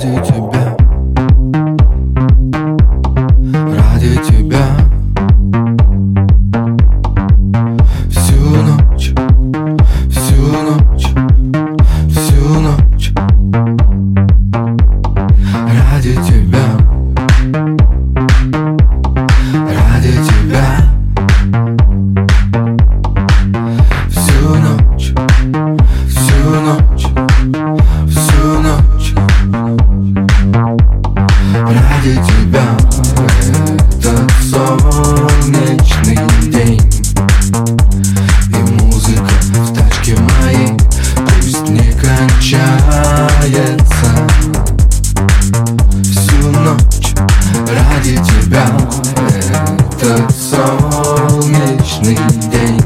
Ради тебя Ради день.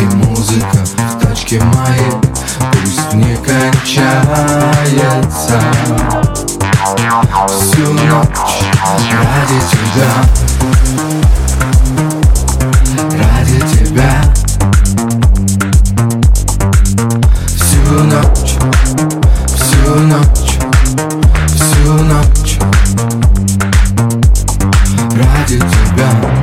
И музыка в тачке моей Пусть не кончается. Всю ночь ради тебя Ради тебя. Всю ночь, всю ночь, всю ночь Ради тебя.